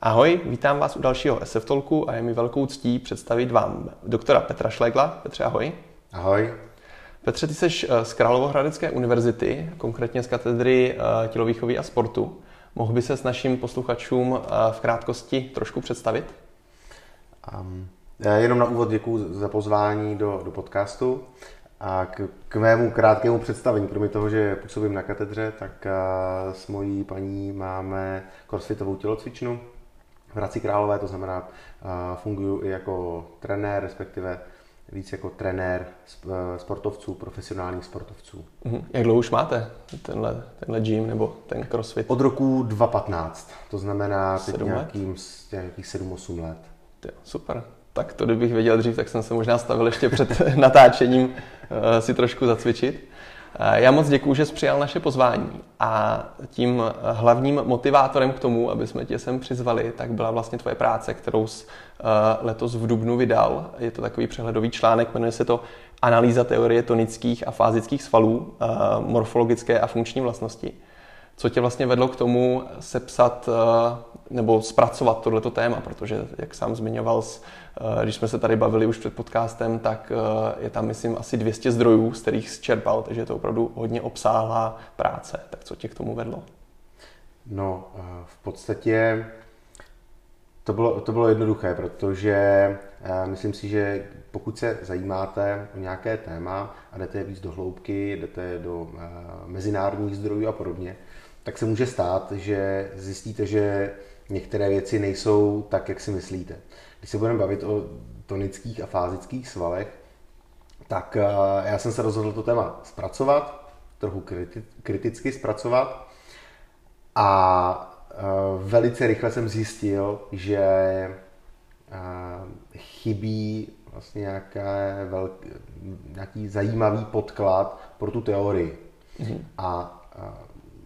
Ahoj, vítám vás u dalšího SF Talku a je mi velkou ctí představit vám doktora Petra Šlegla. Petře, ahoj. Ahoj. Petře, ty jsi eh, z Královohradecké univerzity, konkrétně z katedry eh, tělovýchovy a sportu. Mohl by se s našim posluchačům eh, v krátkosti trošku představit? Um, jenom na úvod děkuji za pozvání do, do podcastu. A k, k mému krátkému představení, kromě toho, že působím na katedře, tak s mojí paní máme crossfitovou tělocvičnu, Hradci Králové, to znamená, funguji i jako trenér, respektive víc jako trenér e, sportovců, profesionálních sportovců. Mhm. Jak dlouho už máte tenhle, tenhle gym nebo ten crossfit? Od roku 2015, to znamená teď nějakým, nějakých 7-8 let. Super. Tak to, kdybych věděl dřív, tak jsem se možná stavil ještě před natáčením e, si trošku zacvičit. Eh, já moc děkuji, že jsi přijal naše pozvání a tím hlavním motivátorem k tomu, aby jsme tě sem přizvali, tak byla vlastně tvoje práce, kterou jsi eh, letos v Dubnu vydal. Je to takový přehledový článek, jmenuje se to Analýza teorie tonických a fázických svalů, eh, morfologické a funkční vlastnosti. Co tě vlastně vedlo k tomu sepsat nebo zpracovat tohleto téma, protože, jak sám zmiňoval, eh, když jsme se tady bavili už před podcastem, tak eh, je tam, myslím, asi 200 zdrojů, z kterých čerpal, takže je to opravdu hodně obsáhlá práce. Tak co tě k tomu vedlo? No, eh, v podstatě to bylo, to bylo jednoduché, protože myslím si, že pokud se zajímáte o nějaké téma a jdete víc do hloubky, jdete do mezinárodních zdrojů a podobně, tak se může stát, že zjistíte, že některé věci nejsou tak, jak si myslíte. Když se budeme bavit o tonických a fázických svalech, tak eh, já jsem se rozhodl to téma zpracovat, trochu kriticky zpracovat a eh, velice rychle jsem zjistil, že eh, chybí vlastně nějaké velký, nějaký zajímavý podklad pro tu teorii. Mm-hmm. A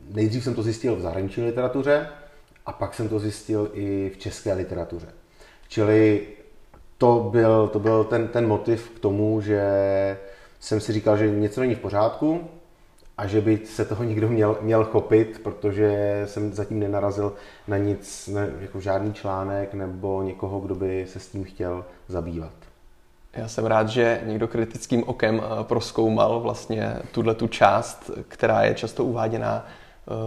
nejdřív jsem to zjistil v zahraniční literatuře, a pak jsem to zjistil i v české literatuře. Čili to byl, to byl ten, ten motiv k tomu, že jsem si říkal, že něco není v pořádku a že by se toho někdo měl, měl chopit, protože jsem zatím nenarazil na nic, ne, jako žádný článek nebo někoho, kdo by se s tím chtěl zabývat. Já jsem rád, že někdo kritickým okem eh, proskoumal vlastně tuhle tu část, která je často uváděná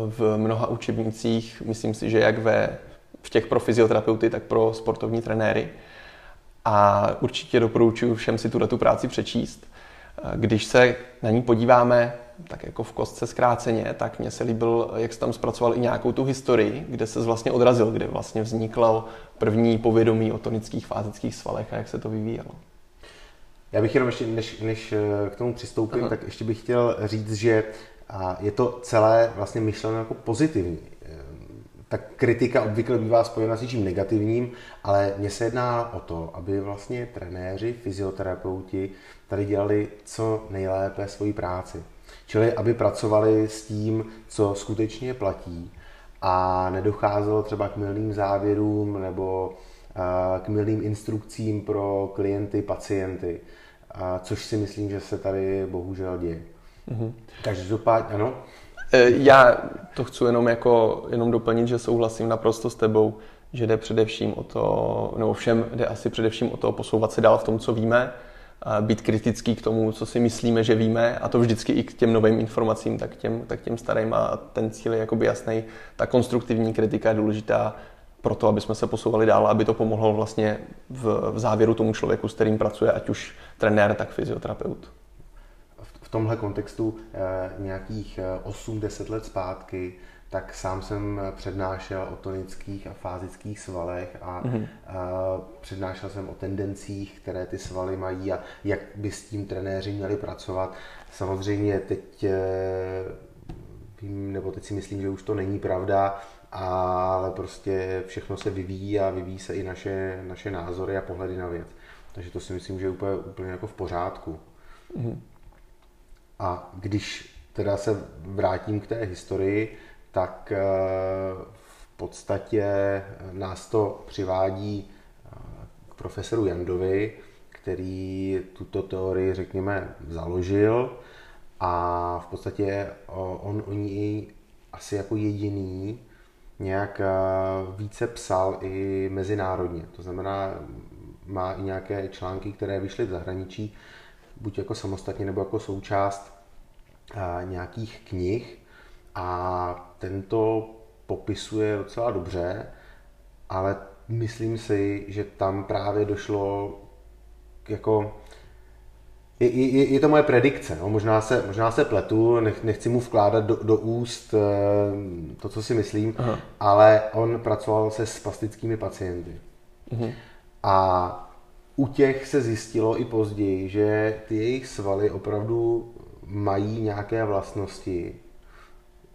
v mnoha učebnicích, myslím si, že jak ve, v těch pro fyzioterapeuty, tak pro sportovní trenéry. A určitě doporučuji všem si tuto tu práci přečíst. Když se na ní podíváme tak jako v kostce zkráceně, tak mně se líbil, jak jsi tam zpracoval i nějakou tu historii, kde se vlastně odrazil, kde vlastně vzniklo první povědomí o tonických fázických svalech a jak se to vyvíjelo. Já bych jenom ještě, než, než eh, k tomu přistoupím, Aha. tak ještě bych chtěl říct, že a je to celé vlastně myšleno jako pozitivní. Ta kritika obvykle bývá spojena s něčím negativním, ale mně se jedná o to, aby vlastně trenéři, fyzioterapeuti tady dělali co nejlépe svoji práci. Čili aby pracovali s tím, co skutečně platí a nedocházelo třeba k milným závěrům nebo k milným instrukcím pro klienty, pacienty, což si myslím, že se tady bohužel děje. Mm-hmm. Každopádně, ano. E, já to chci jenom, jako, jenom doplnit, že souhlasím naprosto s tebou, že jde především o to, nebo všem jde asi především o to posouvat se dál v tom, co víme, být kritický k tomu, co si myslíme, že víme, a to vždycky i k těm novým informacím, tak těm, tak těm starým a ten cíl je jakoby jasný. Ta konstruktivní kritika je důležitá pro to, aby jsme se posouvali dál, aby to pomohlo vlastně v, v závěru tomu člověku, s kterým pracuje, ať už trenér, tak fyzioterapeut tomhle kontextu eh, nějakých 8-10 eh, let zpátky, tak sám jsem přednášel o tonických a fázických svalech a mm-hmm. přednášel jsem o tendencích, které ty svaly mají a jak by s tím trenéři měli pracovat. Samozřejmě teď vím, nebo teď si myslím, že už to není pravda, ale prostě všechno se vyvíjí a vyvíjí se i naše, naše názory a pohledy na věc. Takže to si myslím, že je úplně, úplně jako v pořádku. Mm-hmm. A když teda se vrátím k té historii, tak eh, v podstatě nás to přivádí eh, k profesoru Jandovi, který tuto teorii, řekněme, založil a v podstatě on o ní asi jako jediný nějak eh, více psal i mezinárodně. To znamená, má i nějaké články, které vyšly v zahraničí, buď jako samostatně nebo jako součást eh, nějakých knih. A tento popisuje docela dobře, ale myslím si, že tam právě došlo k jako je, je, je to moje predikce, no. možná, se, možná se pletu, nech, nechci mu vkládat do, do úst e, to, co si myslím, Aha. ale on pracoval se spastickými pacienty. Mhm. A u těch se zjistilo i později, že ty jejich svaly opravdu mají nějaké vlastnosti.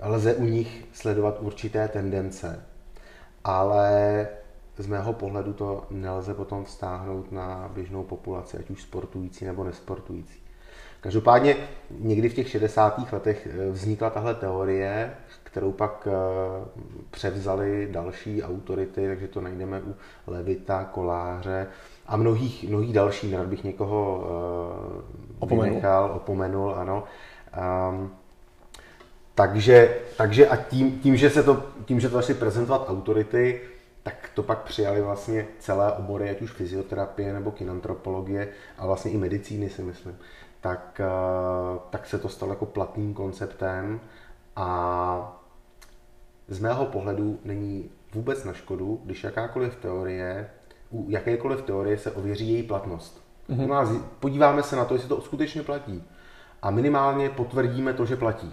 Lze u nich sledovat určité tendence, ale z mého pohledu to nelze potom vztáhnout na běžnou populaci, ať už sportující nebo nesportující. Každopádně někdy v těch 60. letech eh, vznikla tahle teorie, kterou pak eh, převzali další autority, takže to najdeme u Levita, Koláře a mnohých, mnohých dalších, nerad bych někoho uh, opomenul. vynechal, opomenul, ano. Um, takže, takže a tím, tím, že se to, tím, že to začaly prezentovat autority, tak to pak přijali vlastně celé obory, ať už fyzioterapie nebo kinantropologie a vlastně i medicíny si myslím, tak, uh, tak se to stalo jako platným konceptem a z mého pohledu není vůbec na škodu, když jakákoliv teorie u jakékoliv teorie se ověří její platnost. Mm-hmm. Podíváme se na to, jestli to skutečně platí. A minimálně potvrdíme to, že platí.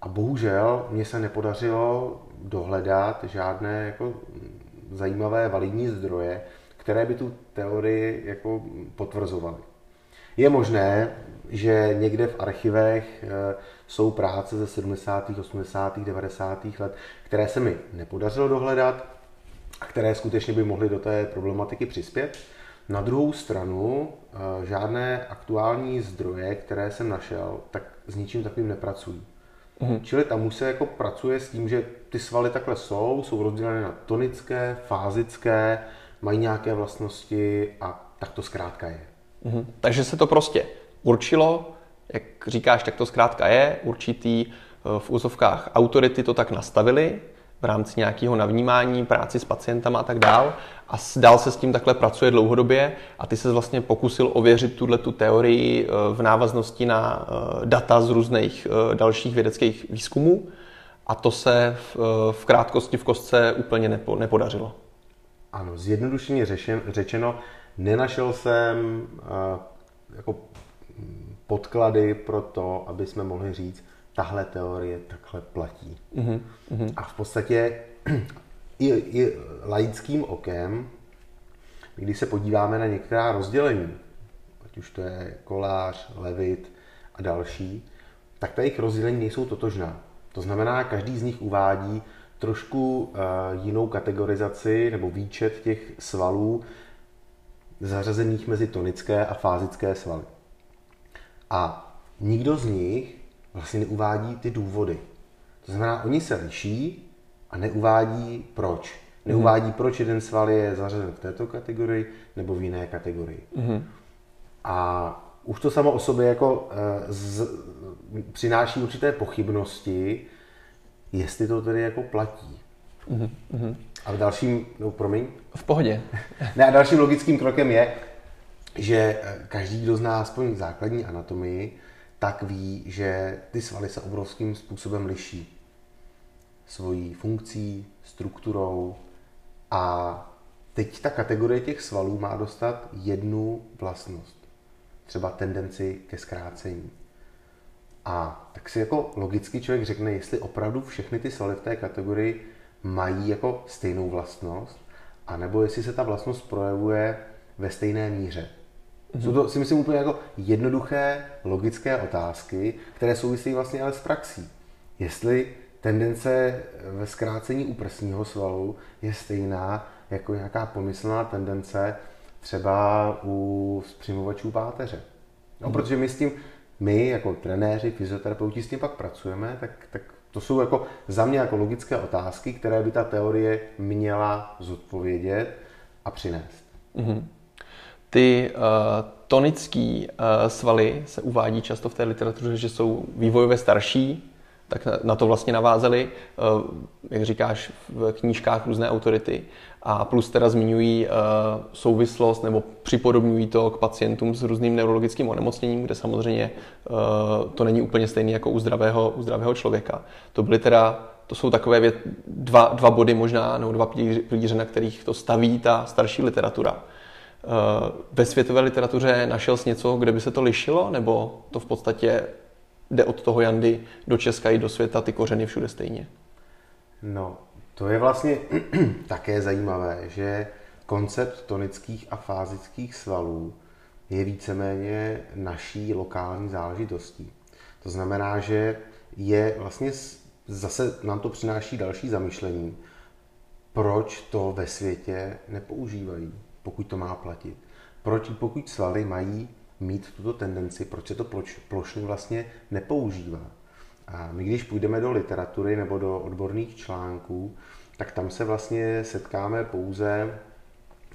A bohužel mně se nepodařilo dohledat žádné jako zajímavé validní zdroje, které by tu teorii jako potvrzovaly. Je možné, že někde v archivech eh, jsou práce ze 70., 80., 90. let, které se mi nepodařilo dohledat, a které skutečně by mohly do té problematiky přispět. Na druhou stranu eh, žádné aktuální zdroje, které jsem našel, tak s ničím takovým nepracují. Mhm. Čili tam už se jako pracuje s tím, že ty svaly takhle jsou, jsou rozdělené na tonické, fázické, mají nějaké vlastnosti a tak to zkrátka je. Mhm. Takže se to prostě určilo, jak říkáš, tak to zkrátka je, určitý eh, v úzovkách autority to tak nastavili, v rámci nějakého navnímání, práci s pacientama a tak dál. A dál se s tím takhle pracuje dlouhodobě a ty se vlastně pokusil ověřit tuhle tu teorii eh, v návaznosti na eh, data z různých dalších vědeckých výzkumů a to se v, v krátkosti v kostce úplně nepo, nepodařilo. Ano, zjednodušeně řešen, řečeno, nenašel jsem jako podklady pro to, aby jsme mohli říct, tahle teorie takhle platí. Mm-hmm. A v podstatě i, i laickým okem, když se podíváme na některá rozdělení, ať už to je kolář, levit a další, tak ta jejich rozdělení nejsou totožná. To znamená, každý z nich uvádí trošku uh, jinou kategorizaci nebo výčet těch svalů zařazených mezi tonické a fázické svaly. A nikdo z nich vlastně neuvádí ty důvody. To znamená, oni se liší a neuvádí proč. Neuvádí, mm-hmm. proč jeden sval je zařazen v této kategorii nebo v jiné kategorii. Mm-hmm. A už to samo o sobě jako e, z, přináší určité pochybnosti, jestli to tedy jako platí. Mm-hmm. A v dalším, no promiň. V pohodě. ne, a dalším logickým krokem je, že eh, každý, kdo zná aspoň základní anatomii, tak ví, že ty svaly se obrovským způsobem liší svojí funkcí, strukturou a teď ta kategorie těch svalů má dostat jednu vlastnost. Třeba tendenci ke zkrácení. A tak si jako logicky člověk řekne, jestli opravdu všechny ty svaly v té kategorii mají jako stejnou vlastnost, anebo jestli se ta vlastnost projevuje ve stejné míře. Mm-hmm. Jsou to si myslím úplně jako jednoduché, logické otázky, které souvisí vlastně ale s praxí. Jestli tendence ve zkrácení u prsního svalu je stejná jako nějaká pomyslná tendence třeba u zpřímovačů páteře. No, mm-hmm. protože my s tím, my jako trenéři, fyzioterapeuti s tím pak pracujeme, tak, tak to jsou jako za mě jako logické otázky, které by ta teorie měla zodpovědět a přinést. Mm-hmm. Ty uh, tonické uh, svaly se uvádí často v té literatuře, že jsou vývojově starší tak na to vlastně navázeli, jak říkáš, v knížkách různé autority a plus teda zmiňují souvislost nebo připodobňují to k pacientům s různým neurologickým onemocněním, kde samozřejmě to není úplně stejné jako u zdravého, u zdravého člověka. To byly teda to jsou takové věc, dva, dva body možná, nebo dva pilíře, na kterých to staví ta starší literatura. Eh, ve světové literatuře našel jsi něco, kde by se to lišilo, nebo to v podstatě jde od toho Jandy do Česka i do světa, ty kořeny všude stejně? No, to je vlastně také zajímavé, že koncept tonických a fázických svalů je víceméně naší lokální záležitostí. To znamená, že je vlastně zase nám to přináší další zamyšlení, proč to ve světě nepoužívají, pokud to má platit. Proč, pokud svaly mají mít tuto tendenci, proč se to ploš, plošně vlastně nepoužívá. A my když půjdeme do literatury nebo do odborných článků, tak tam se vlastně setkáme pouze,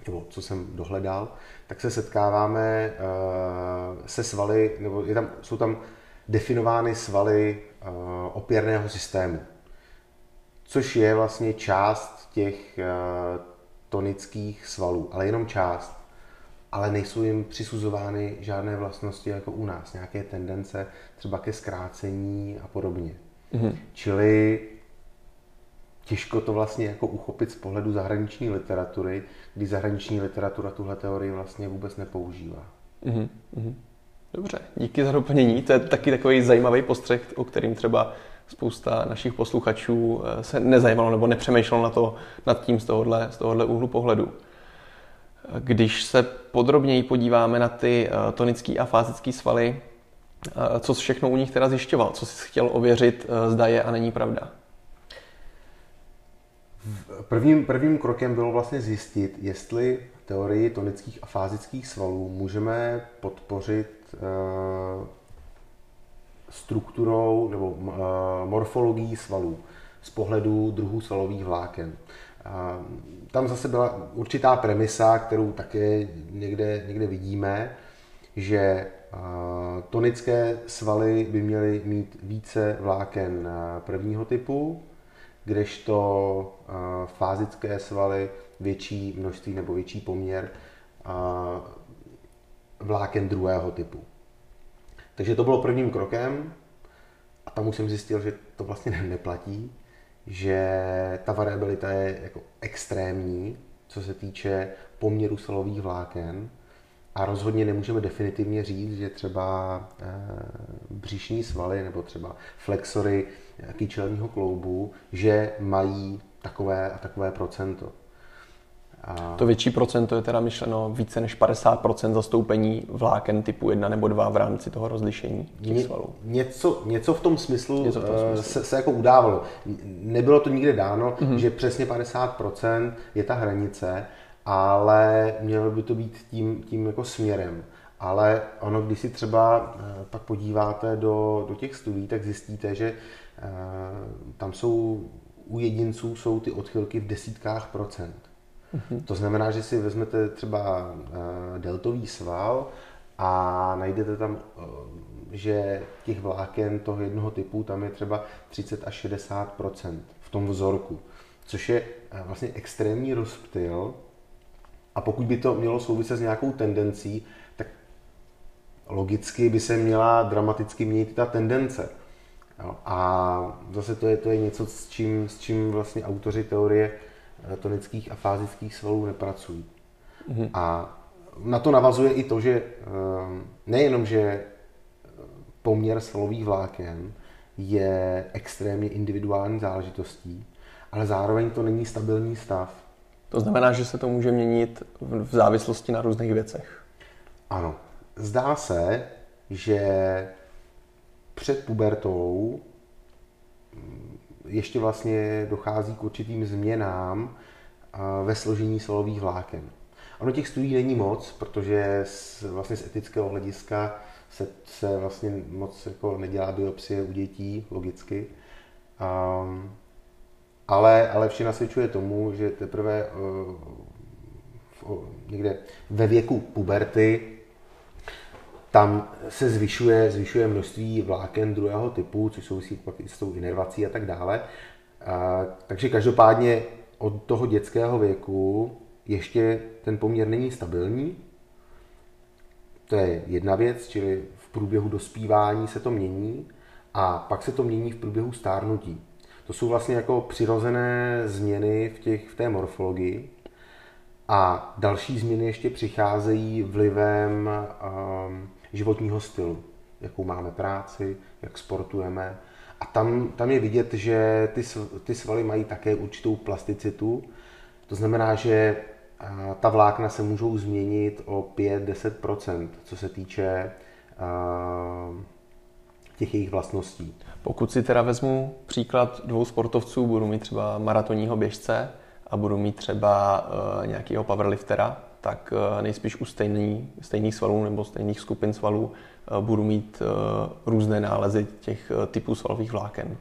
nebo co jsem dohledal, tak se setkáváme uh, se svaly, nebo je tam, jsou tam definovány svaly uh, opěrného systému, což je vlastně část těch uh, tonických svalů, ale jenom část. Ale nejsou jim přisuzovány žádné vlastnosti jako u nás, nějaké tendence třeba ke zkrácení a podobně. Mm-hmm. Čili těžko to vlastně jako uchopit z pohledu zahraniční literatury, kdy zahraniční literatura tuhle teorii vlastně vůbec nepoužívá. Mm-hmm. Dobře, díky za doplnění. To je taky takový zajímavý postřeh, o kterým třeba spousta našich posluchačů eh, se nezajímalo nebo nepřemýšlelo na to, nad tím z tohohle, z tohohle úhlu pohledu. Když se podrobněji podíváme na ty eh, tonické a fázické svaly, eh, co všechno u nich teda zjišťoval? Co jsi chtěl ověřit, zda je a není pravda? Prvním, prvním krokem bylo vlastně zjistit, jestli teorii tonických a fázických svalů můžeme podpořit strukturou nebo morfologií svalů z pohledu druhů svalových vláken. Uh, tam zase byla určitá premisa, kterou také někde, někde vidíme, že tonické svaly by měly mít více vláken prvního typu, kdežto fázické svaly větší množství nebo větší poměr vláken druhého typu. Takže to bylo prvním krokem a tam už jsem zjistil, že to vlastně neplatí, že ta variabilita je jako extrémní, co se týče poměru svalových vláken a rozhodně nemůžeme definitivně říct, že třeba eh, břišní svaly nebo třeba flexory kyčelního kloubu, že mají takové a takové procento. To větší procento je teda myšleno více než 50% zastoupení vláken typu 1 nebo 2 v rámci toho rozlišení těch Ně, svalů. Něco, něco v tom smyslu, něco v tom smyslu. Se, se jako udávalo. Nebylo to nikde dáno, mm-hmm. že přesně 50% je ta hranice, ale mělo by to být tím, tím jako směrem. Ale ono, když si třeba eh, pak podíváte do, do těch studií, tak zjistíte, že uh, tam jsou u jedinců jsou ty odchylky v desítkách procent. Mm-hmm. To znamená, že si vezmete třeba uh, deltový sval a najdete tam, uh, že těch vláken toho jednoho typu tam je třeba 30 až 60% v tom vzorku, což je uh, vlastně extrémní rozptyl. A pokud by to mělo souviset s nějakou tendencí, tak logicky by se měla dramaticky měnit ta tendence. A zase to je, to je něco, s čím, s čím vlastně autoři teorie tonických a fázických svalů nepracují. Mm-hmm. A na to navazuje i to, že ehm, nejenom, že poměr svalových vláken je extrémně individuální záležitostí, ale zároveň to není stabilní stav. To znamená, že se to může měnit v závislosti na různých věcech. Ano. Zdá se, že před pubertou ještě vlastně dochází k určitým změnám ve složení svalových vláken. Ono těch studií není moc, protože z, vlastně z etického hlediska se, se vlastně moc jako nedělá biopsie u dětí, logicky. Um, ale, ale vše nasvědčuje tomu, že teprve uh, v, někde ve věku puberty tam se zvyšuje, zvyšuje množství vláken druhého typu, což souvisí pak i s tou inervací a tak dále. A, takže každopádně od toho dětského věku ještě ten poměr není stabilní. To je jedna věc, čili v průběhu dospívání se to mění a pak se to mění v průběhu stárnutí. To jsou vlastně jako přirozené změny v, těch, v té morfologii. A další změny ještě přicházejí vlivem um, životního stylu, jakou máme práci, jak sportujeme. A tam, tam je vidět, že ty, ty svaly mají také určitou plasticitu. To znamená, že ta vlákna se můžou změnit o 5-10%, co se týče těch jejich vlastností. Pokud si teda vezmu příklad dvou sportovců, budu mít třeba maratonního běžce a budu mít třeba uh, nějakého powerliftera, tak uh, nejspíš u stejný, stejných svalů nebo stejných skupin svalů uh, budu mít uh, různé nálezy těch typů svalových vláken.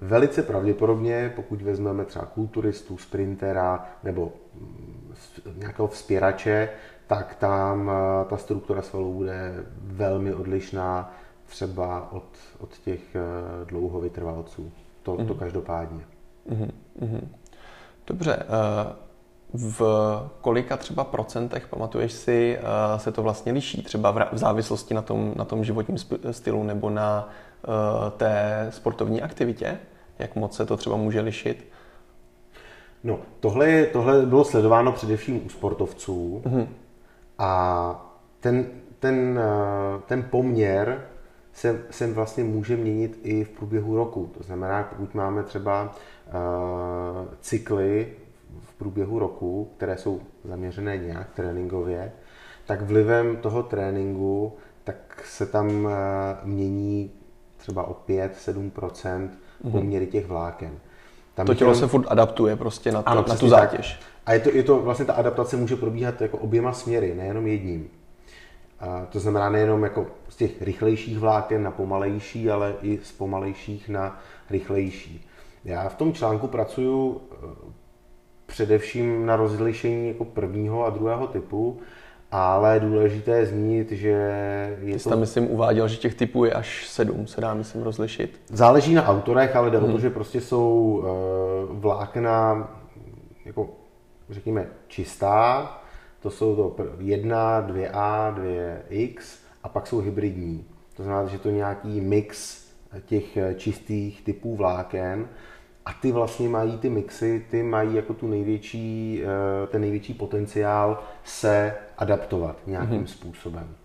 Velice pravděpodobně, pokud vezmeme třeba kulturistu, sprintera nebo mm, nějakého vzpěrače, tak tam ta struktura svalů bude velmi odlišná třeba od, od těch eh, dlouhovytrvalců. To, mm. to mhm. každopádně. Mm-hmm. Dobře. Eh, v kolika třeba procentech, pamatuješ si, eh, se to vlastně liší? Třeba v závislosti na tom, na tom životním stylu nebo na té sportovní aktivitě? Jak moc se to třeba může lišit? No, tohle, je, tohle bylo sledováno především u sportovců mm-hmm. a ten, ten, ten poměr se, se vlastně může měnit i v průběhu roku. To znamená, pokud máme třeba uh, cykly průběhu roku, které jsou zaměřené nějak tréninkově, tak vlivem toho tréninku tak se tam uh, mění třeba o 5-7% mm-hmm. poměry těch vláken. Tam to tělo jenom... se furt adaptuje prostě na, to, ano, na tu zátěž. Tak. A je to, je to vlastně ta adaptace může probíhat jako oběma směry, nejenom jedním. A to znamená nejenom jako z těch rychlejších vláken na pomalejší, ale i z pomalejších na rychlejší. Já v tom článku pracuju eh, především na rozlišení jako prvního a druhého typu, ale důležité je zmínit, že je Ty to... tam, myslím, uváděl, že těch typů je až sedm, se dá, myslím, rozlišit. Záleží na autorech, ale jde hmm. o to, mhm. že prostě jsou eh, vlákna, jako řekněme, čistá, to jsou to 1, 2A, 2X a pak jsou hybridní. To znamená, že to je nějaký mix těch eh, čistých typů vláken a ty vlastně mají ty mixy, ty mají jako tu největší, eh, ten největší potenciál se adaptovat nějakým mm-hmm. způsobem.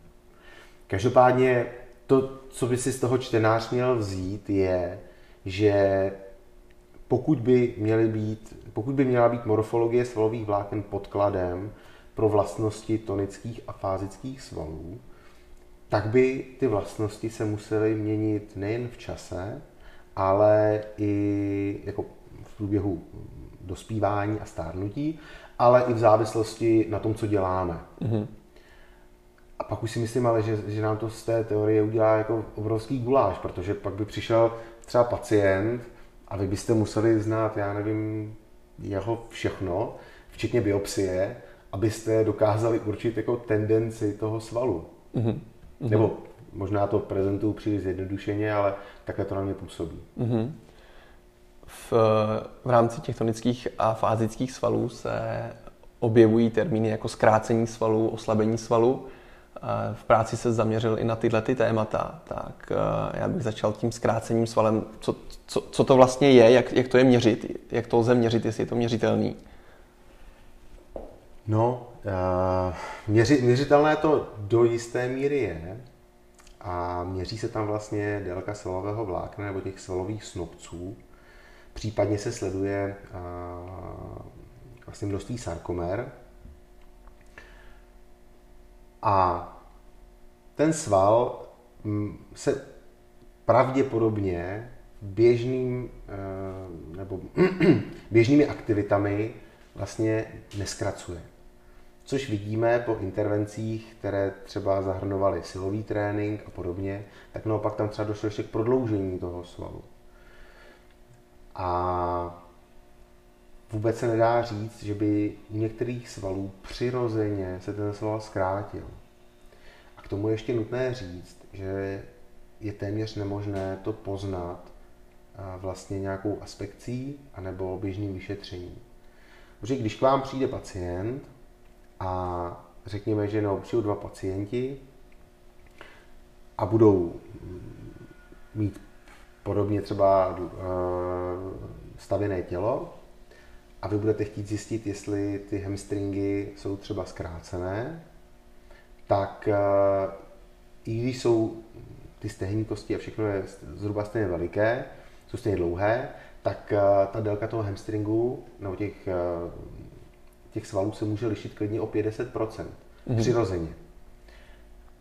Každopádně to, co by si z toho čtenář měl vzít, je, že pokud by, měly být, pokud by měla být morfologie svalových vláken podkladem pro vlastnosti tonických a fázických svalů, tak by ty vlastnosti se musely měnit nejen v čase, ale i jako v průběhu dospívání a stárnutí, ale i v závislosti na tom, co děláme. Mm-hmm. A pak už si myslím ale, že, že nám to z té teorie udělá jako obrovský guláš, protože pak by přišel třeba pacient a vy byste museli znát, já nevím, jeho všechno, včetně biopsie, abyste dokázali určit jako tendenci toho svalu. Mm-hmm. Nebo možná to prezentuju příliš zjednodušeně, ale takhle to na mě působí. Mm-hmm. V, v rámci těch tonických a fázických svalů se objevují termíny jako zkrácení svalů, oslabení svalů. V práci se zaměřil i na tyhle ty témata, tak eh, já bych začal tím zkrácením svalem. Co, co, co to vlastně je, jak, jak to je měřit, jak to lze měřit, jestli je to měřitelný? No, uh, měři, měřitelné to do jisté míry je a měří se tam vlastně délka svalového vlákna nebo těch svalových snobců. Případně se sleduje vlastně množství sarkomer. A ten sval mm, se pravděpodobně běžným, uh, nebo běžnými aktivitami vlastně neskracuje. Což vidíme po intervencích, které třeba zahrnovaly silový trénink a podobně, tak naopak tam třeba došlo ještě k prodloužení toho svalu. A vůbec se nedá říct, že by u některých svalů přirozeně se ten sval zkrátil. A k tomu je ještě nutné říct, že je téměř nemožné to poznat vlastně nějakou aspekcí anebo běžným vyšetřením. Protože když k vám přijde pacient a řekněme, že no, přijdu dva pacienti a budou mít podobně třeba eh, stavěné tělo a vy budete chtít zjistit, jestli ty hamstringy jsou třeba zkrácené, tak eh, i když jsou ty stehní kosti a všechno je zhruba stejně veliké, jsou stejně dlouhé, tak eh, ta délka toho hamstringu nebo těch, těch svalů se může lišit klidně o 50%. Mm-hmm. Přirozeně.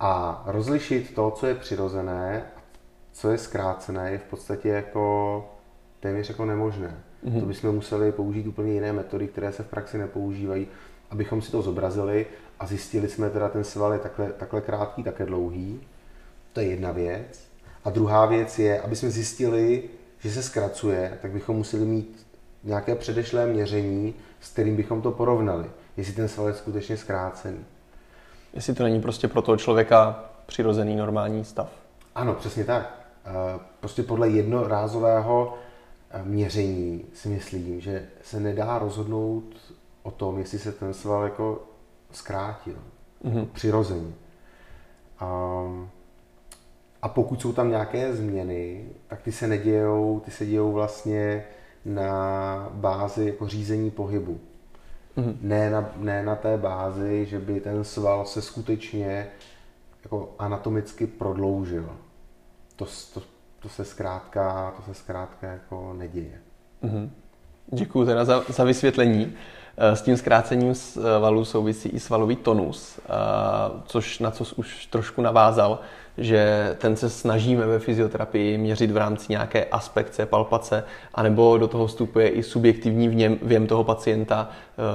A rozlišit to, co je přirozené a co je zkrácené, je v podstatě jako téměř jako nemožné. Mm-hmm. To bychom museli použít úplně jiné metody, které se v praxi nepoužívají, abychom si to zobrazili a zjistili jsme teda ten sval je takhle, takhle krátký, také dlouhý. To je jedna věc. A druhá věc je, aby jsme zjistili, že se zkracuje, tak bychom museli mít nějaké předešlé měření, s kterým bychom to porovnali, jestli ten sval je skutečně zkrácený. Jestli to není prostě pro toho člověka přirozený normální stav. Ano, přesně tak. Eh, prostě podle jednorázového eh, měření si myslím, že se nedá rozhodnout o tom, jestli se ten sval jako zkrátil mm-hmm. přirozeně. A, a pokud jsou tam nějaké změny, tak ty se nedějou, ty se dějou vlastně na bázi jako řízení pohybu. Mm-hmm. Ne, na, ne na té bázi, že by ten sval se skutečně jako anatomicky prodloužil to, to, to se zkrátka, to se zkrátka jako neděje. Mm-hmm. Děkuji teda za, za vysvětlení. Eh, s tím zkrácením svalů souvisí i svalový tonus, eh, což na co už trošku navázal, že ten se snažíme ve fyzioterapii měřit v rámci nějaké aspekce, palpace, anebo do toho vstupuje i subjektivní věm, věm toho pacienta,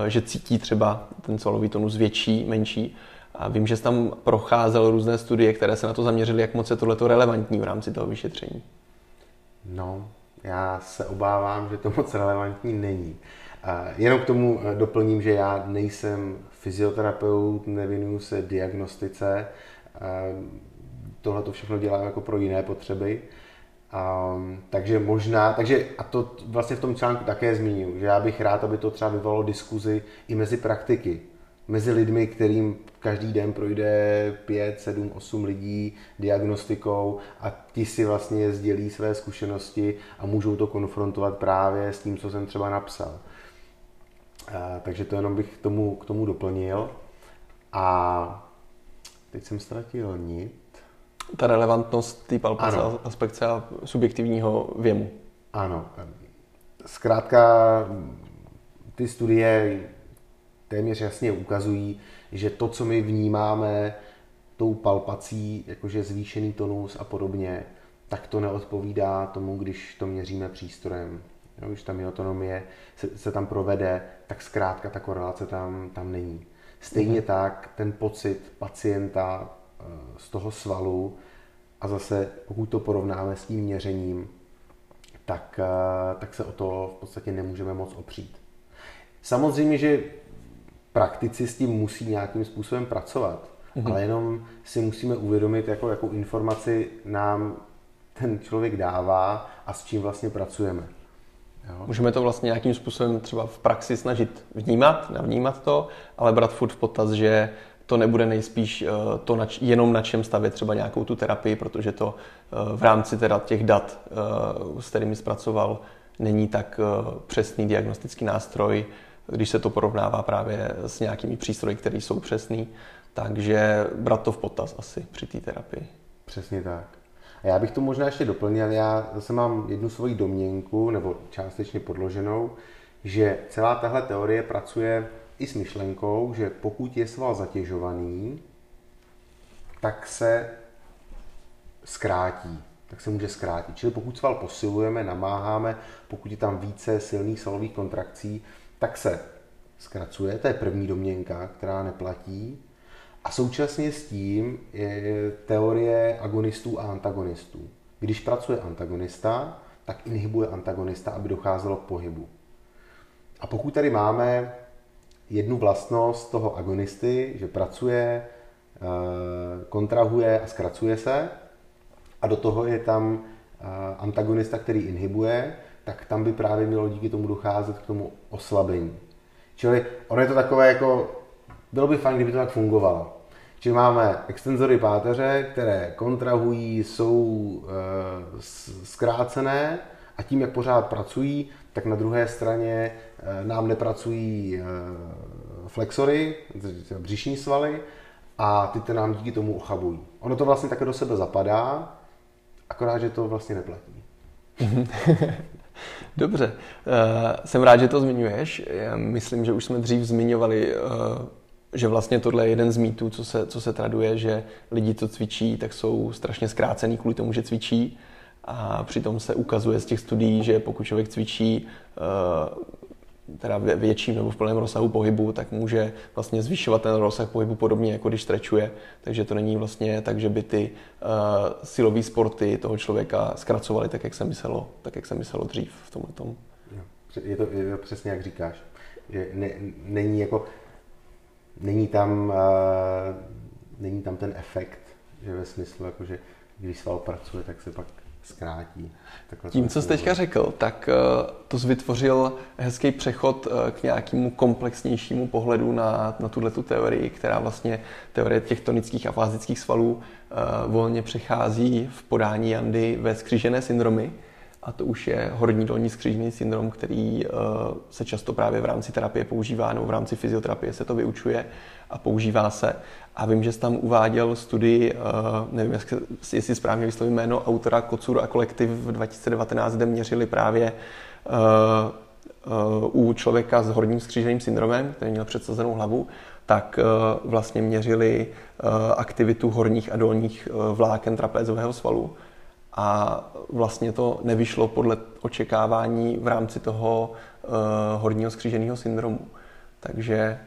eh, že cítí třeba ten svalový tonus větší, menší. A vím, že tam procházel různé studie, které se na to zaměřily, jak moc je tohleto relevantní v rámci toho vyšetření. No, já se obávám, že to moc relevantní není. Jenom k tomu eh, doplním, že já nejsem fyzioterapeut, nevěnuju se diagnostice, tohle to všechno dělám jako pro jiné potřeby. Um, takže možná, takže a to vlastně v tom článku také zmíním, že já bych rád, aby to třeba vyvolalo diskuzi i mezi praktiky, mezi lidmi, kterým každý den projde 5, 7, 8 lidí diagnostikou a ti si vlastně sdělí své zkušenosti a můžou to konfrontovat právě s tím, co jsem třeba napsal. A, takže to jenom bych k tomu, k tomu doplnil. A teď jsem ztratil nit. Ta relevantnost té palpace aspekce a subjektivního věmu. Ano. Zkrátka ty studie téměř jasně ukazují, že to, co my vnímáme tou palpací, jakože zvýšený tonus a podobně, tak to neodpovídá tomu, když to měříme přístrojem. Jo, když ta myotonomie se, se tam provede, tak zkrátka ta korelace tam, tam není. Stejně mm-hmm. tak ten pocit pacienta z toho svalu a zase pokud to porovnáme s tím měřením, tak, eh, tak se o to v podstatě nemůžeme moc opřít. Samozřejmě, že praktici s tím musí nějakým způsobem pracovat, mm-hmm. ale jenom si musíme uvědomit, jako, jakou informaci nám ten člověk dává a s čím vlastně pracujeme. Jo? Můžeme to vlastně nějakým způsobem třeba v praxi snažit vnímat, navnímat to, ale brát furt v potaz, že to nebude nejspíš eh, to na, jenom na čem stavět třeba nějakou tu terapii, protože to eh, v rámci teda těch dat, eh, s kterými zpracoval, není tak přesný diagnostický nástroj, když se to porovnává právě s nějakými přístroji, které jsou přesný. Takže brát to v potaz asi při té terapii. Přesně tak. A já bych to možná ještě doplnil. Já zase mám jednu svoji domněnku, nebo částečně podloženou, že celá tahle teorie pracuje i s myšlenkou, že pokud je sval zatěžovaný, tak se zkrátí, tak se může zkrátit. Čili pokud sval posilujeme, namáháme, pokud je tam více silných svalových kontrakcí, tak se zkracuje. To je první domněnka, která neplatí. A současně s tím je teorie agonistů a antagonistů. Když pracuje antagonista, tak inhibuje antagonista, aby docházelo k pohybu. A pokud tady máme jednu vlastnost toho agonisty, že pracuje kontrahuje a zkracuje se a do toho je tam antagonista, který inhibuje, tak tam by právě mělo díky tomu docházet k tomu oslabení. Čili ono je to takové jako, bylo by fajn, kdyby to tak fungovalo. Čili máme extenzory páteře, které kontrahují, jsou e, zkrácené a tím, jak pořád pracují, tak na druhé straně e, nám nepracují e, flexory, břišní svaly a ty te nám díky tomu ochabují. Ono to vlastně také do sebe zapadá, akorát, že to vlastně neplatí. Dobře, jsem rád, že to zmiňuješ. Já myslím, že už jsme dřív zmiňovali že vlastně tohle je jeden z mýtů, co se, co se traduje, že lidi, co cvičí, tak jsou strašně zkrácený kvůli tomu, že cvičí. A přitom se ukazuje z těch studií, že pokud člověk cvičí eh, teda větším nebo v plném rozsahu pohybu, tak může vlastně zvyšovat ten rozsah pohybu podobně, jako když strečuje. Takže to není vlastně tak, že by ty uh, silové sporty toho člověka zkracovaly tak, jak se myslelo, tak, jak se myslelo dřív v tomhle tom. Je to, je to přesně jak říkáš. Že ne, není jako není tam, uh, není tam ten efekt, že ve smyslu, jako, že když sval pracuje, tak se pak zkrátí. Takhle Tím, co jsi teďka řekl, tak uh, to vytvořil hezký přechod uh, k nějakému komplexnějšímu pohledu na, na tuhle teorii, která vlastně teorie těch tonických a fázických svalů uh, volně přechází v podání Jandy ve skřížené syndromy, a to už je horní dolní skřížený syndrom, který se často právě v rámci terapie používá, nebo v rámci fyzioterapie se to vyučuje a používá se. A vím, že jsi tam uváděl studii, uh, nevím, jestli, správně vyslovím jméno, autora Kocur a kolektiv v 2019, kde měřili právě uh, uh, u člověka s horním skříženým syndromem, který měl předsazenou hlavu, tak vlastně měřili aktivitu horních a dolních vláken trapézového svalu a vlastně to nevyšlo podle očekávání v rámci toho horního skříženého syndromu. Takže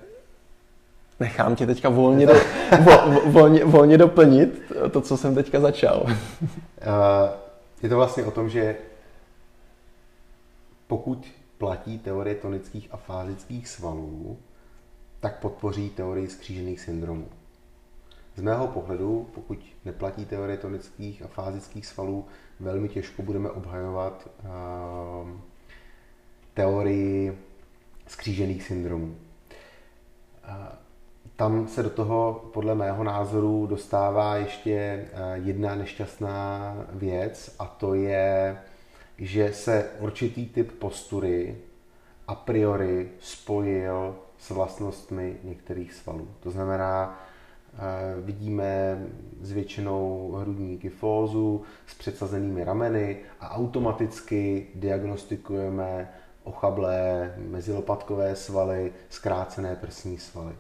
nechám tě teďka volně, do, vo, volně, volně doplnit to, co jsem teďka začal. Uh, je to vlastně o tom, že pokud platí teorie tonických a fázických svalů, tak podpoří teorii skřížených syndromů. Z mého pohledu, pokud neplatí teorie tonických a fázických svalů, velmi těžko budeme obhajovat uh, teorii skřížených syndromů. Tam se do toho, podle mého názoru, dostává ještě uh, jedna nešťastná věc a to je, že se určitý typ postury a priori spojil s vlastnostmi některých svalů. To znamená, vidíme zvětšenou hrudní kyfózu s předsazenými rameny a automaticky diagnostikujeme ochablé mezilopatkové svaly, zkrácené prsní svaly.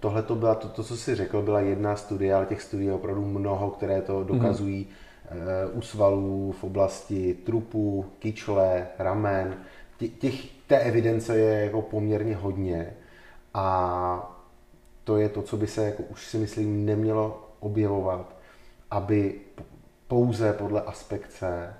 Tohle to byla, to, to, co jsi řekl, byla jedna studie, ale těch studií je opravdu mnoho, které to dokazují mm. u svalů v oblasti trupu, kyčle, ramen. Těch, té evidence je jako poměrně hodně a to je to, co by se jako už si myslím nemělo objevovat, aby pouze podle aspekce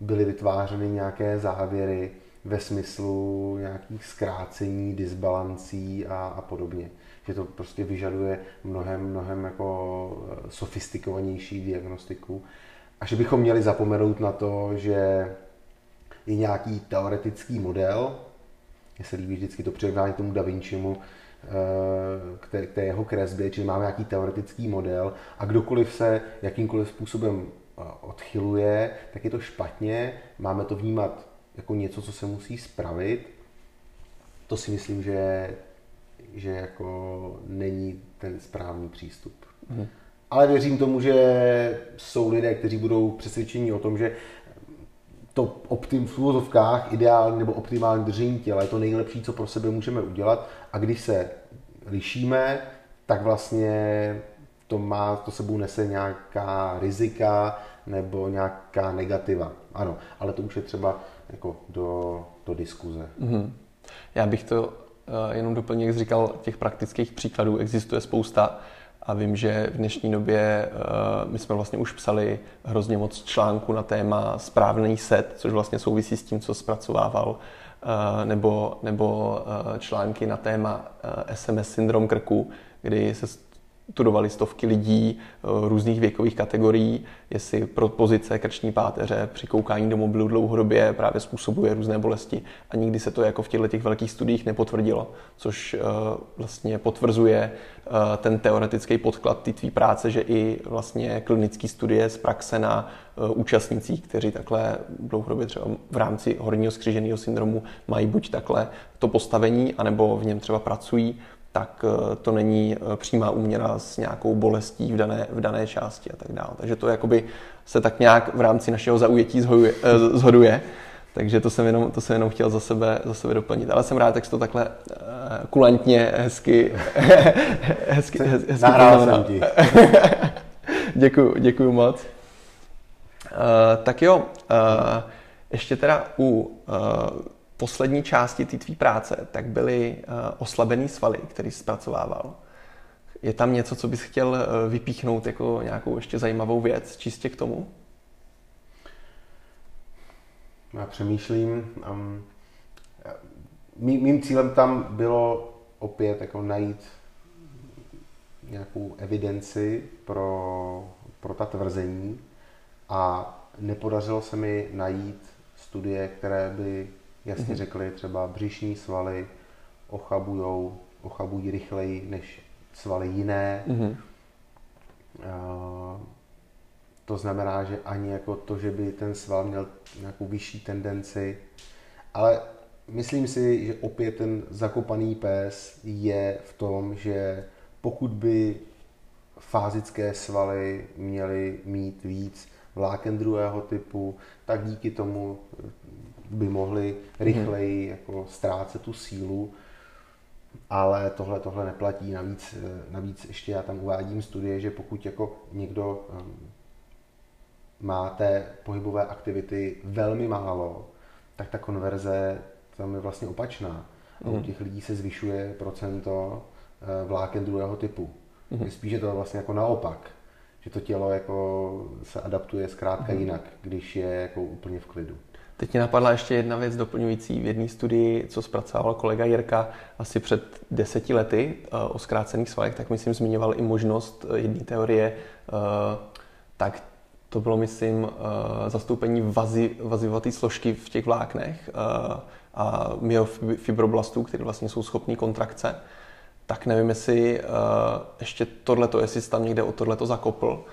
byly vytvářeny nějaké závěry ve smyslu nějakých zkrácení, disbalancí a, a podobně. Že to prostě vyžaduje mnohem, mnohem jako eh, sofistikovanější diagnostiku. A že bychom měli zapomenout na to, že je nějaký teoretický model, mně se líbí vždycky to přirovnání tomu Da Vincimu, Eh, k té, k té jeho kresbě, čili máme nějaký teoretický model a kdokoliv se jakýmkoliv způsobem eh, odchyluje, tak je to špatně, máme to vnímat jako něco, co se musí spravit. To si myslím, že, že jako není ten správný přístup. Mhm. Ale věřím tomu, že jsou lidé, kteří budou přesvědčení o tom, že to optim v úvozovkách ideální nebo optimální držení těla je to nejlepší, co pro sebe můžeme udělat a když se lišíme, tak vlastně to má, to sebou nese nějaká rizika nebo nějaká negativa. Ano, ale to už je třeba jako do, do diskuze. Mm-hmm. Já bych to uh, jenom doplnil, jak říkal, těch praktických příkladů existuje spousta. A vím, že v dnešní době uh, my jsme vlastně už psali hrozně moc článků na téma správný set, což vlastně souvisí s tím, co zpracovával, uh, nebo, nebo články na téma SMS syndrom krku, kdy se studovali stovky lidí eh, různých věkových kategorií, jestli pro pozice krční páteře při koukání do mobilu dlouhodobě právě způsobuje různé bolesti. A nikdy se to jako v těchto těch velkých studiích nepotvrdilo, což vlastně potvrzuje ten teoretický podklad té tvý práce, že i vlastně klinické studie z praxe na účastnících, kteří takhle dlouhodobě třeba v rámci horního skříženého syndromu mají buď takhle to postavení, anebo v něm třeba pracují, tak eh, to není eh, přímá úměra s nějakou bolestí v dané, v dané části a tak dále. Takže to jakoby se tak nějak v rámci našeho zaujetí zhoduje. Eh, zhoduje. Takže to jsem, jenom, to jsem jenom chtěl za sebe, za sebe doplnit. Ale jsem rád, jak to takhle kulantně, hezky, hezky, hezky, hezky jsem ti. děkuju, děkuju moc. Uh, tak jo, uh, ještě teda u uh, poslední části té tvý práce, tak byly uh, oslabený svaly, který zpracovával. Je tam něco, co bys chtěl uh, vypíchnout jako nějakou ještě zajímavou věc, čistě k tomu? Já přemýšlím. Um, mý, mým cílem tam bylo opět jako najít nějakou evidenci pro, pro ta tvrzení a nepodařilo se mi najít studie, které by jasně mm-hmm. řekly třeba břišní svaly ochabujou, ochabují rychleji než svaly jiné. Mm-hmm. Uh, to znamená, že ani jako to, že by ten sval měl nějakou vyšší tendenci, ale myslím si, že opět ten zakopaný pes je v tom, že pokud by fázické svaly měly mít víc vláken druhého typu, tak díky tomu by mohli rychleji jako ztrácet tu sílu, ale tohle, tohle neplatí. Navíc, navíc ještě já tam uvádím studie, že pokud jako někdo um, má té pohybové aktivity velmi málo, tak ta konverze tam je vlastně opačná. A u mhm. těch lidí se zvyšuje procento eh, vláken druhého typu. Mm-hmm. Spíš je to vlastně jako naopak, že to tělo jako se adaptuje zkrátka jinak, když je jako úplně v klidu. Teď mě napadla ještě jedna věc doplňující v jedné studii, co zpracoval kolega Jirka asi před deseti lety eh, o zkrácených svalech, tak myslím zmiňoval i možnost eh, jedné teorie, eh, tak to bylo, myslím, zastoupení vazi, vazivovaté složky v těch vláknech a myofibroblastů, které vlastně jsou schopné kontrakce. Tak nevím, jestli ještě tohleto, jestli jsi tam někde o tohleto zakopl.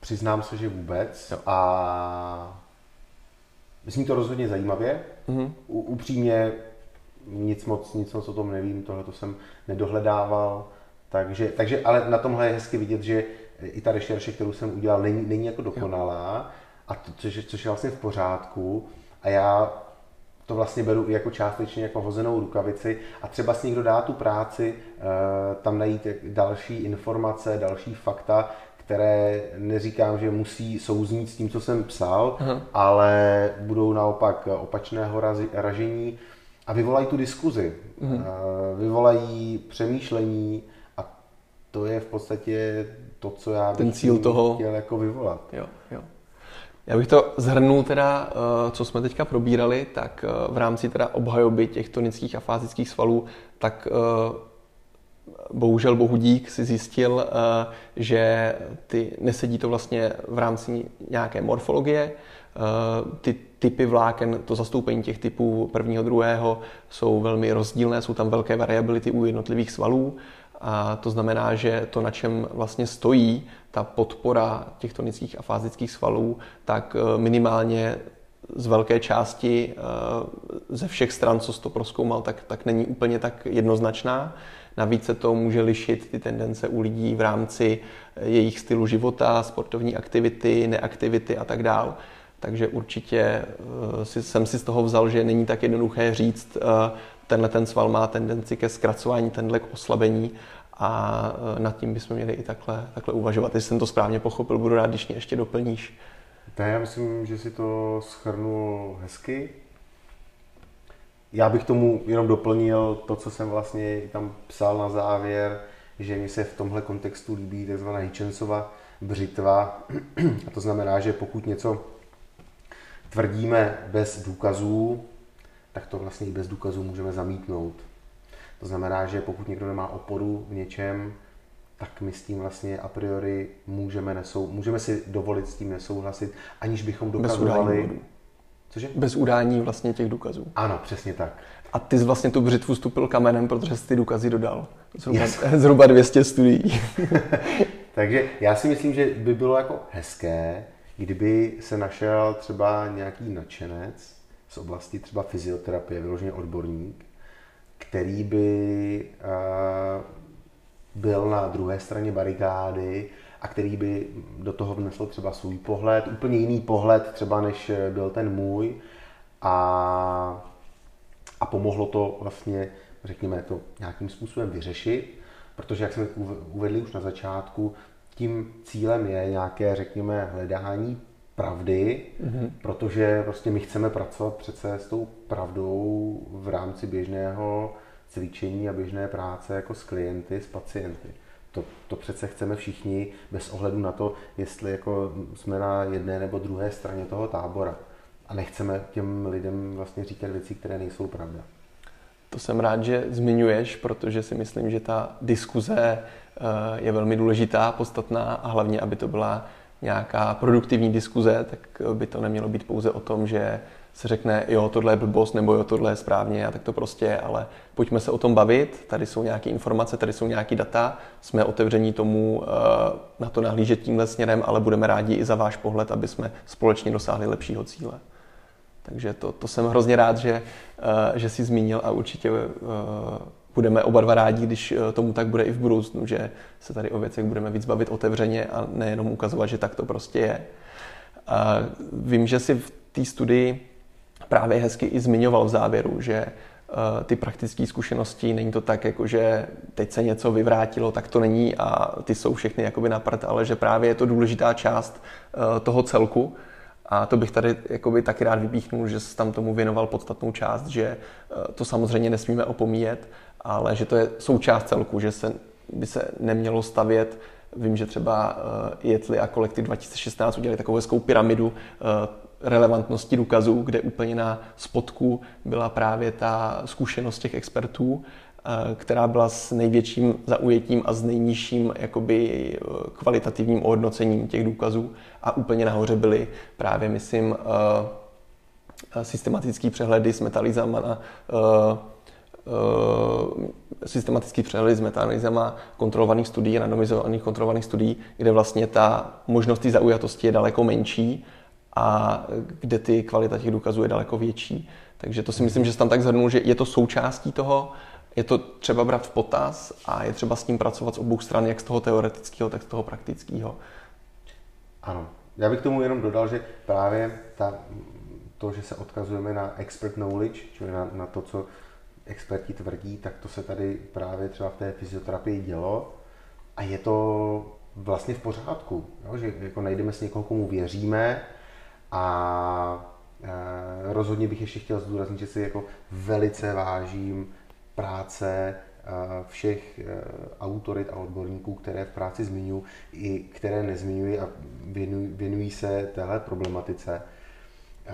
Přiznám se, že vůbec. Jo. A Myslím to rozhodně zajímavě. Mm-hmm. U, upřímně nic moc, nic moc o tom nevím, tohle to jsem nedohledával. Takže, takže, ale na tomhle je hezky vidět, že i ta rešerše, kterou jsem udělal, není, není jako dokonalá, a to, což, což je vlastně v pořádku. A já to vlastně beru i jako částečně jako hozenou rukavici a třeba si někdo dá tu práci, eh, tam najít další informace, další fakta, které neříkám, že musí souznít s tím, co jsem psal, Aha. ale budou naopak opačného ražení a vyvolají tu diskuzi, mhm. vyvolají přemýšlení a to je v podstatě to, co já bych Ten cíl toho... chtěl jako vyvolat. Jo, jo. Já bych to zhrnul teda, eh, co jsme teďka probírali, tak eh, v rámci teda obhajoby těch tonických a fázických svalů, tak eh, bohužel bohu dík si zjistil, eh, že ty, nesedí to vlastně v rámci nějaké morfologie. Eh, ty typy vláken, to zastoupení těch typů prvního, druhého jsou velmi rozdílné, jsou tam velké variability u jednotlivých svalů. A to znamená, že to, na čem vlastně stojí ta podpora těch tonických a fázických svalů, tak eh, minimálně z velké části ze všech stran, co to proskoumal, tak, tak není úplně tak jednoznačná. Navíc se to může lišit ty tendence u lidí v rámci eh, jejich stylu života, sportovní aktivity, neaktivity a tak dál. Takže určitě eh, jsem si z toho vzal, že není tak jednoduché říct, eh, tenhle ten sval má tendenci ke zkracování, tenhle k oslabení a nad tím bychom měli i takhle, takhle uvažovat. Jestli jsem to správně pochopil, budu rád, když mě ještě doplníš. Já myslím, že si to schrnul hezky. Já bych tomu jenom doplnil to, co jsem vlastně tam psal na závěr, že mi se v tomhle kontextu líbí tzv. Hitchensova břitva. A to znamená, že pokud něco tvrdíme bez důkazů, tak to vlastně i bez důkazů můžeme zamítnout. To znamená, že pokud někdo nemá oporu v něčem, tak my s tím vlastně a priori můžeme, nesou, můžeme si dovolit s tím nesouhlasit, aniž bychom dokazovali... Bez Cože? Bez udání vlastně těch důkazů. Ano, přesně tak. A ty jsi vlastně tu břitvu stupil kamenem, protože jsi ty důkazy dodal. Zhruba, yes. zhruba 200 studií. Takže já si myslím, že by bylo jako hezké, kdyby se našel třeba nějaký nadšenec z oblasti třeba fyzioterapie, vyloženě odborník, který by uh, byl na druhé straně barikády a který by do toho vnesl třeba svůj pohled, úplně jiný pohled třeba než byl ten můj a, a pomohlo to vlastně, řekněme, to nějakým způsobem vyřešit, protože jak jsme uvedli už na začátku, tím cílem je nějaké, řekněme, hledání pravdy, mm-hmm. protože prostě my chceme pracovat přece s tou pravdou v rámci běžného cvičení a běžné práce jako s klienty, s pacienty. To, to přece chceme všichni bez ohledu na to, jestli jako jsme na jedné nebo druhé straně toho tábora. A nechceme těm lidem vlastně říkat věci, které nejsou pravda. To jsem rád, že zmiňuješ, protože si myslím, že ta diskuze eh, je velmi důležitá, podstatná a hlavně, aby to byla nějaká produktivní diskuze, tak by to nemělo být pouze o tom, že se řekne, jo, tohle je blbost, nebo jo, tohle je správně, a tak to prostě je, ale pojďme se o tom bavit, tady jsou nějaké informace, tady jsou nějaké data, jsme otevření tomu uh, na to nahlížet tímhle směrem, ale budeme rádi i za váš pohled, aby jsme společně dosáhli lepšího cíle. Takže to, to jsem hrozně rád, že, uh, že jsi zmínil a určitě uh, budeme oba dva rádi, když tomu tak bude i v budoucnu, že se tady o věcech budeme víc bavit otevřeně a nejenom ukazovat, že tak to prostě je. A vím, že si v té studii právě hezky i zmiňoval v závěru, že eh, ty praktické zkušenosti, není to tak, jako že teď se něco vyvrátilo, tak to není a ty jsou všechny jakoby na prd, ale že právě je to důležitá část eh, toho celku. A to bych tady jakoby taky rád vypíchnul, že jsi tam tomu věnoval podstatnou část, že eh, to samozřejmě nesmíme opomíjet, ale že to je součást celku, že se by se nemělo stavět Vím, že třeba Jetli a kolektiv 2016 udělali takovou hezkou pyramidu relevantnosti důkazů, kde úplně na spodku byla právě ta zkušenost těch expertů, eh, která byla s největším zaujetím a s nejnižším jakoby, eh, kvalitativním ohodnocením těch důkazů. A úplně nahoře byly právě, myslím, eh, systematický přehledy s metalýzama na systematický přehledy s metanalizama kontrolovaných studií, randomizovaných kontrolovaných studií, kde vlastně ta možnost zaujatosti je daleko menší a kde ty kvalita těch důkazů je daleko větší. Takže to si myslím, že tam tak zhrnul, že je to součástí toho, je to třeba brát v potaz a je třeba s tím pracovat z obou stran, jak z toho teoretického, tak z toho praktického. Ano. Já bych tomu jenom dodal, že právě ta, to, že se odkazujeme na expert knowledge, čili na, na to, co experti tvrdí, tak to se tady právě třeba v té fyzioterapii dělo a je to vlastně v pořádku, jo? že jako najdeme s někoho, komu věříme, a e, rozhodně bych ještě chtěl zdůraznit, že si jako velice vážím práce e, všech e, autorit a odborníků, které v práci zmiňuji, i které nezmiňuji a věnují, věnují se téhle problematice.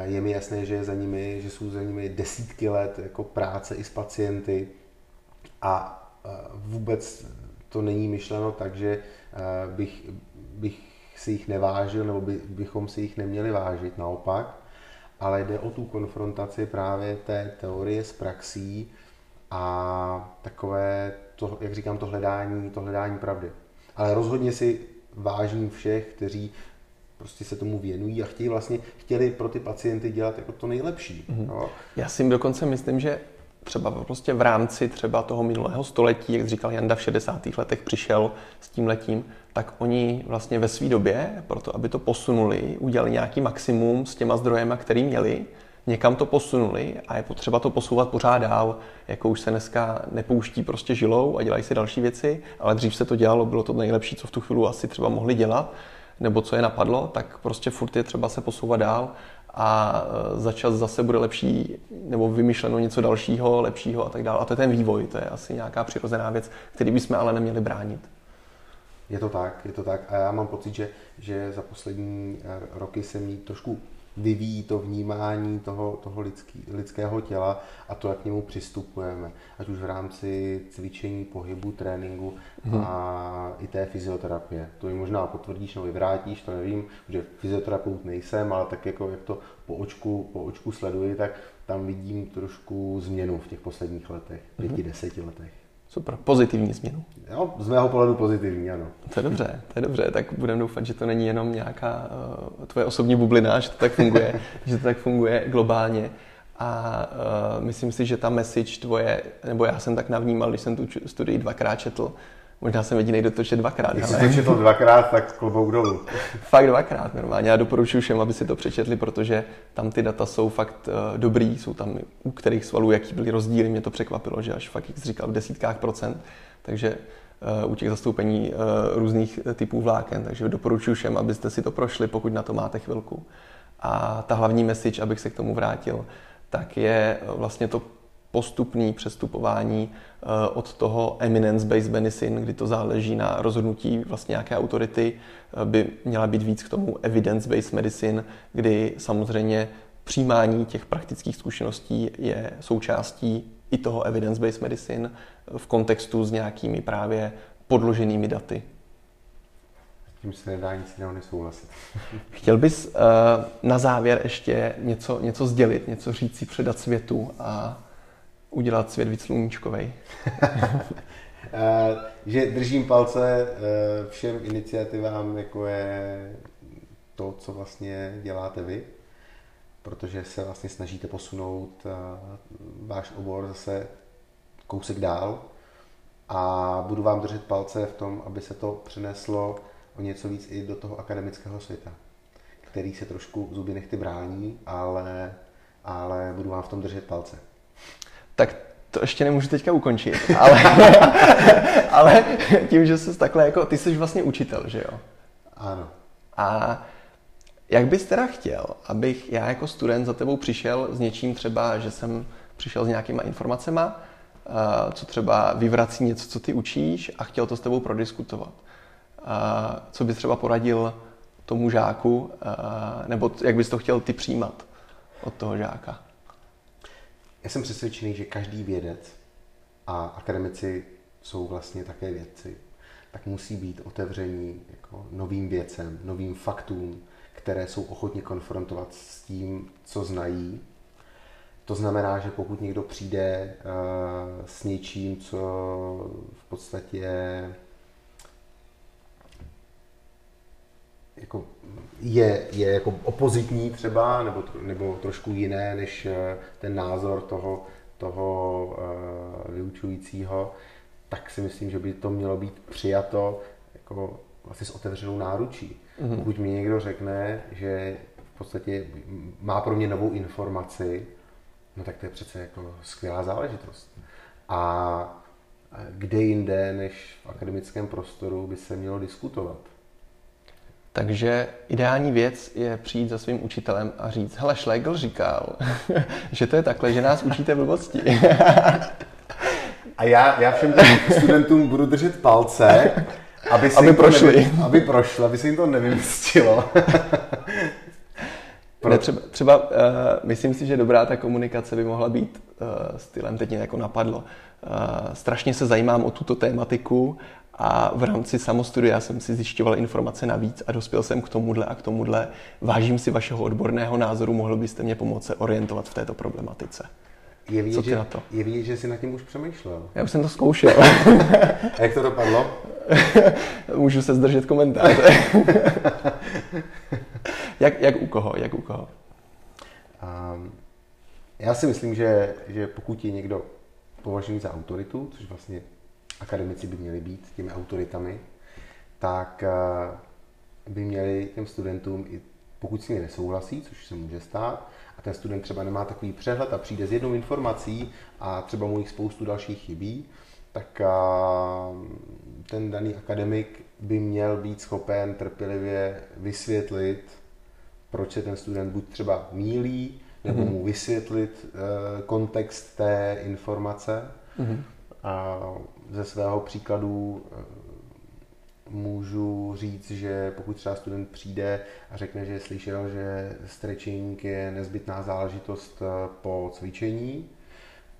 Je mi jasné, že, za nimi, že jsou za nimi desítky let jako práce i s pacienty a vůbec to není myšleno tak, že bych, bych si jich nevážil, nebo by, bychom si jich neměli vážit, naopak, ale jde o tu konfrontaci právě té teorie s praxí a takové, to, jak říkám, to hledání, to hledání pravdy. Ale rozhodně si vážím všech, kteří prostě se tomu věnují a chtějí vlastně, chtěli pro ty pacienty dělat jako to nejlepší. Mm-hmm. No. Já si dokonce myslím, že třeba prostě v rámci třeba toho minulého století, jak říkal Janda v 60. letech přišel s tím letím, tak oni vlastně ve své době, proto aby to posunuli, udělali nějaký maximum s těma zdrojema, který měli, někam to posunuli a je potřeba to posouvat pořád dál, jako už se dneska nepouští prostě žilou a dělají si další věci, ale dřív se to dělalo, bylo to nejlepší, co v tu chvíli asi třeba mohli dělat, nebo co je napadlo, tak prostě furt je třeba se posouvat dál a e, za čas zase bude lepší, nebo vymyšleno něco dalšího, lepšího a tak dále. A to je ten vývoj, to je asi nějaká přirozená věc, který bychom ale neměli bránit. Je to tak, je to tak. A já mám pocit, že, že za poslední eh, roky se mi trošku vyvíjí to vnímání toho, toho lidský, lidského těla a to, jak k němu přistupujeme. Ať už v rámci cvičení, pohybu, tréninku hmm. a i té fyzioterapie. To mi možná potvrdíš nebo vyvrátíš, to nevím, že fyzioterapeut nejsem, ale tak jako jak to po očku, po očku sleduji, tak tam vidím trošku změnu v těch posledních letech, pěti, deseti letech. Super, pozitivní změnu. Jo, z mého pohledu pozitivní, ano. To je dobře, to je dobře, tak budeme doufat, že to není jenom nějaká uh, tvoje osobní bublina, že to tak funguje, že to tak funguje globálně. A uh, myslím si, že ta message tvoje, nebo já jsem tak navnímal, když jsem tu studii dvakrát četl, Možná jsem jediný, kdo to čet dvakrát. Když jsi to četl dvakrát, tak klobouk dolů. fakt dvakrát normálně. Já doporučuji všem, aby si to přečetli, protože tam ty data jsou fakt uh, dobrý, jsou tam u kterých svalů, jaký byly rozdíly. Mě to překvapilo, že až fakt, jak říkal, v desítkách procent. Takže uh, u těch zastoupení uh, různých typů vláken. Takže doporučuji všem, abyste si to prošli, pokud na to máte chvilku. A ta hlavní message, abych se k tomu vrátil, tak je vlastně to postupný přestupování eh, od toho eminence-based medicine, kdy to záleží na rozhodnutí vlastně nějaké autority, eh, by měla být víc k tomu evidence-based medicine, kdy samozřejmě přijímání těch praktických zkušeností je součástí i toho evidence-based medicine v kontextu s nějakými právě podloženými daty. S tím se nedá nic jiného nesouhlasit. Chtěl bys uh, na závěr ještě něco, něco sdělit, něco říct si předat světu a udělat svět víc sluníčkovej? Eh, že držím palce eh, všem iniciativám, jako je to, co vlastně děláte vy, protože se vlastně snažíte posunout eh, váš obor zase kousek dál a budu vám držet palce v tom, aby se to přeneslo o něco víc i do toho akademického světa, který se trošku zuby nechty brání, ale, ale budu vám v tom držet palce tak to ještě nemůžu teďka ukončit, ale, ale tím, že jsi takhle jako, ty jsi vlastně učitel, že jo? Ano. A jak bys teda chtěl, abych já jako student za tebou přišel s něčím třeba, že jsem přišel s nějakýma informacema, co třeba vyvrací něco, co ty učíš a chtěl to s tebou prodiskutovat. Co bys třeba poradil tomu žáku, nebo jak bys to chtěl ty přijímat od toho žáka? Já jsem přesvědčený, že každý vědec a akademici jsou vlastně také vědci, tak musí být otevření jako novým věcem, novým faktům, které jsou ochotně konfrontovat s tím, co znají. To znamená, že pokud někdo přijde uh, s něčím, co v podstatě jako je, je jako opozitní třeba, nebo, nebo trošku jiné než eh, ten názor toho, toho uh, vyučujícího, tak si myslím, že by to mělo být přijato jako vlastně s otevřenou náručí. Mm-hmm. Pokud mi někdo řekne, že v podstatě má pro mě novou informaci, no tak to je přece jako skvělá záležitost. A kde jinde, než v akademickém prostoru by se mělo diskutovat. Takže ideální věc je přijít za svým učitelem a říct, hele, Schlegel říkal, že to je takhle, že nás učíte blbosti. a já, já všem těm studentům budu držet palce, aby, aby prošli. Nevy, aby prošli, aby se jim to nevymstilo. Pro... Ne, třeba, třeba uh, myslím si, že dobrá ta komunikace by mohla být uh, stylem, teď mě jako napadlo. Uh, strašně se zajímám o tuto tématiku a v rámci samostudia jsem si zjišťoval informace navíc a dospěl jsem k tomuhle a k tomuhle. Vážím si vašeho odborného názoru, mohl byste mě pomoci orientovat v této problematice. Je vidět, Co ty že, na to? Je vidět, že jsi nad tím už přemýšlel. Já už jsem to zkoušel. a jak to dopadlo? Můžu se zdržet komentáře. jak, jak u koho? Jak u koho? Um, já si myslím, že, že pokud je někdo považený za autoritu, což vlastně akademici by měli být těmi autoritami, tak eh, by měli těm studentům, pokud s nimi nesouhlasí, což se může stát, a ten student třeba nemá takový přehled a přijde s jednou informací a třeba mu jich spoustu dalších chybí, tak eh, ten daný akademik by měl být schopen trpělivě vysvětlit, proč se ten student buď třeba mílí, nebo mm-hmm. mu vysvětlit uh, kontext té informace. Mm-hmm. A ze svého příkladu eh, můžu říct, že pokud třeba student přijde a řekne, že slyšel, že stretching je nezbytná záležitost eh, po cvičení,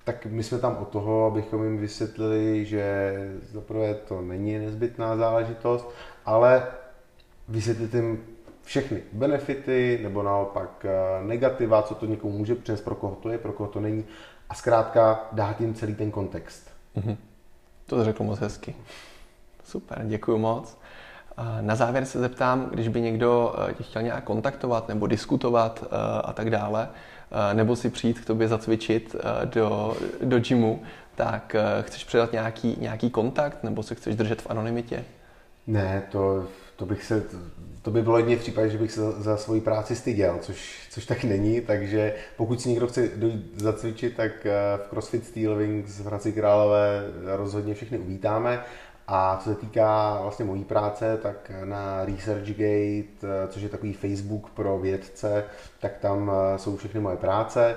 tak my jsme tam od toho, abychom jim vysvětlili, že zaprvé to není nezbytná záležitost, ale vysvětlit jim všechny benefity nebo naopak eh, negativa, co to někomu může přinést, pro koho to je, pro koho to není a zkrátka dát jim celý ten kontext. Mm-hmm. To řekl moc hezky. Super, děkuji moc. Na závěr se zeptám, když by někdo eh, tě chtěl nějak kontaktovat nebo diskutovat eh, a tak dále, eh, nebo si přijít k tobě zacvičit do, do gymu, tak chceš předat nějaký, nějaký kontakt nebo se chceš držet v anonymitě? Ne, to, to bych se, to by bylo jedině v případě, že bych se za, za svoji práci styděl, což, což tak není, takže pokud si někdo chce dojít zacvičit, tak v CrossFit Steel Wings v Hradci Králové rozhodně všechny uvítáme a co se týká vlastně mojí práce, tak na ResearchGate, což je takový Facebook pro vědce, tak tam eh, jsou všechny moje práce.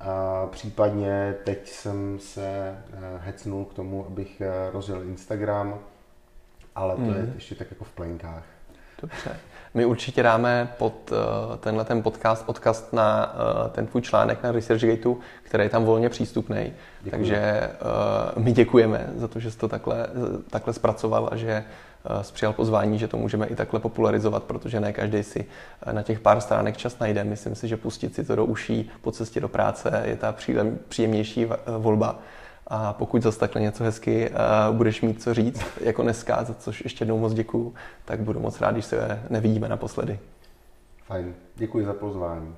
A případně teď jsem se eh, hecnul k tomu, abych eh, rozjel Instagram, ale to mm. je mhm. ještě tak jako v plenkách. Dobře. My určitě dáme pod uh, tenhle ten podcast odkaz na uh, ten tvůj článek na ResearchGateu, který je tam volně přístupný. Takže uh, my děkujeme za to, že jsi to takhle, takhle zpracoval a že uh, jsi přijal pozvání, že to můžeme i takhle popularizovat, protože ne každý si na těch pár stránek čas najde. Myslím si, že pustit si to do uší po cestě do práce je ta příjemnější volba. A pokud zase takhle něco hezky uh, budeš mít co říct, jako dneska, za což ještě jednou moc děkuju, tak budu moc rád, když se nevidíme naposledy. Fajn, děkuji za pozvání.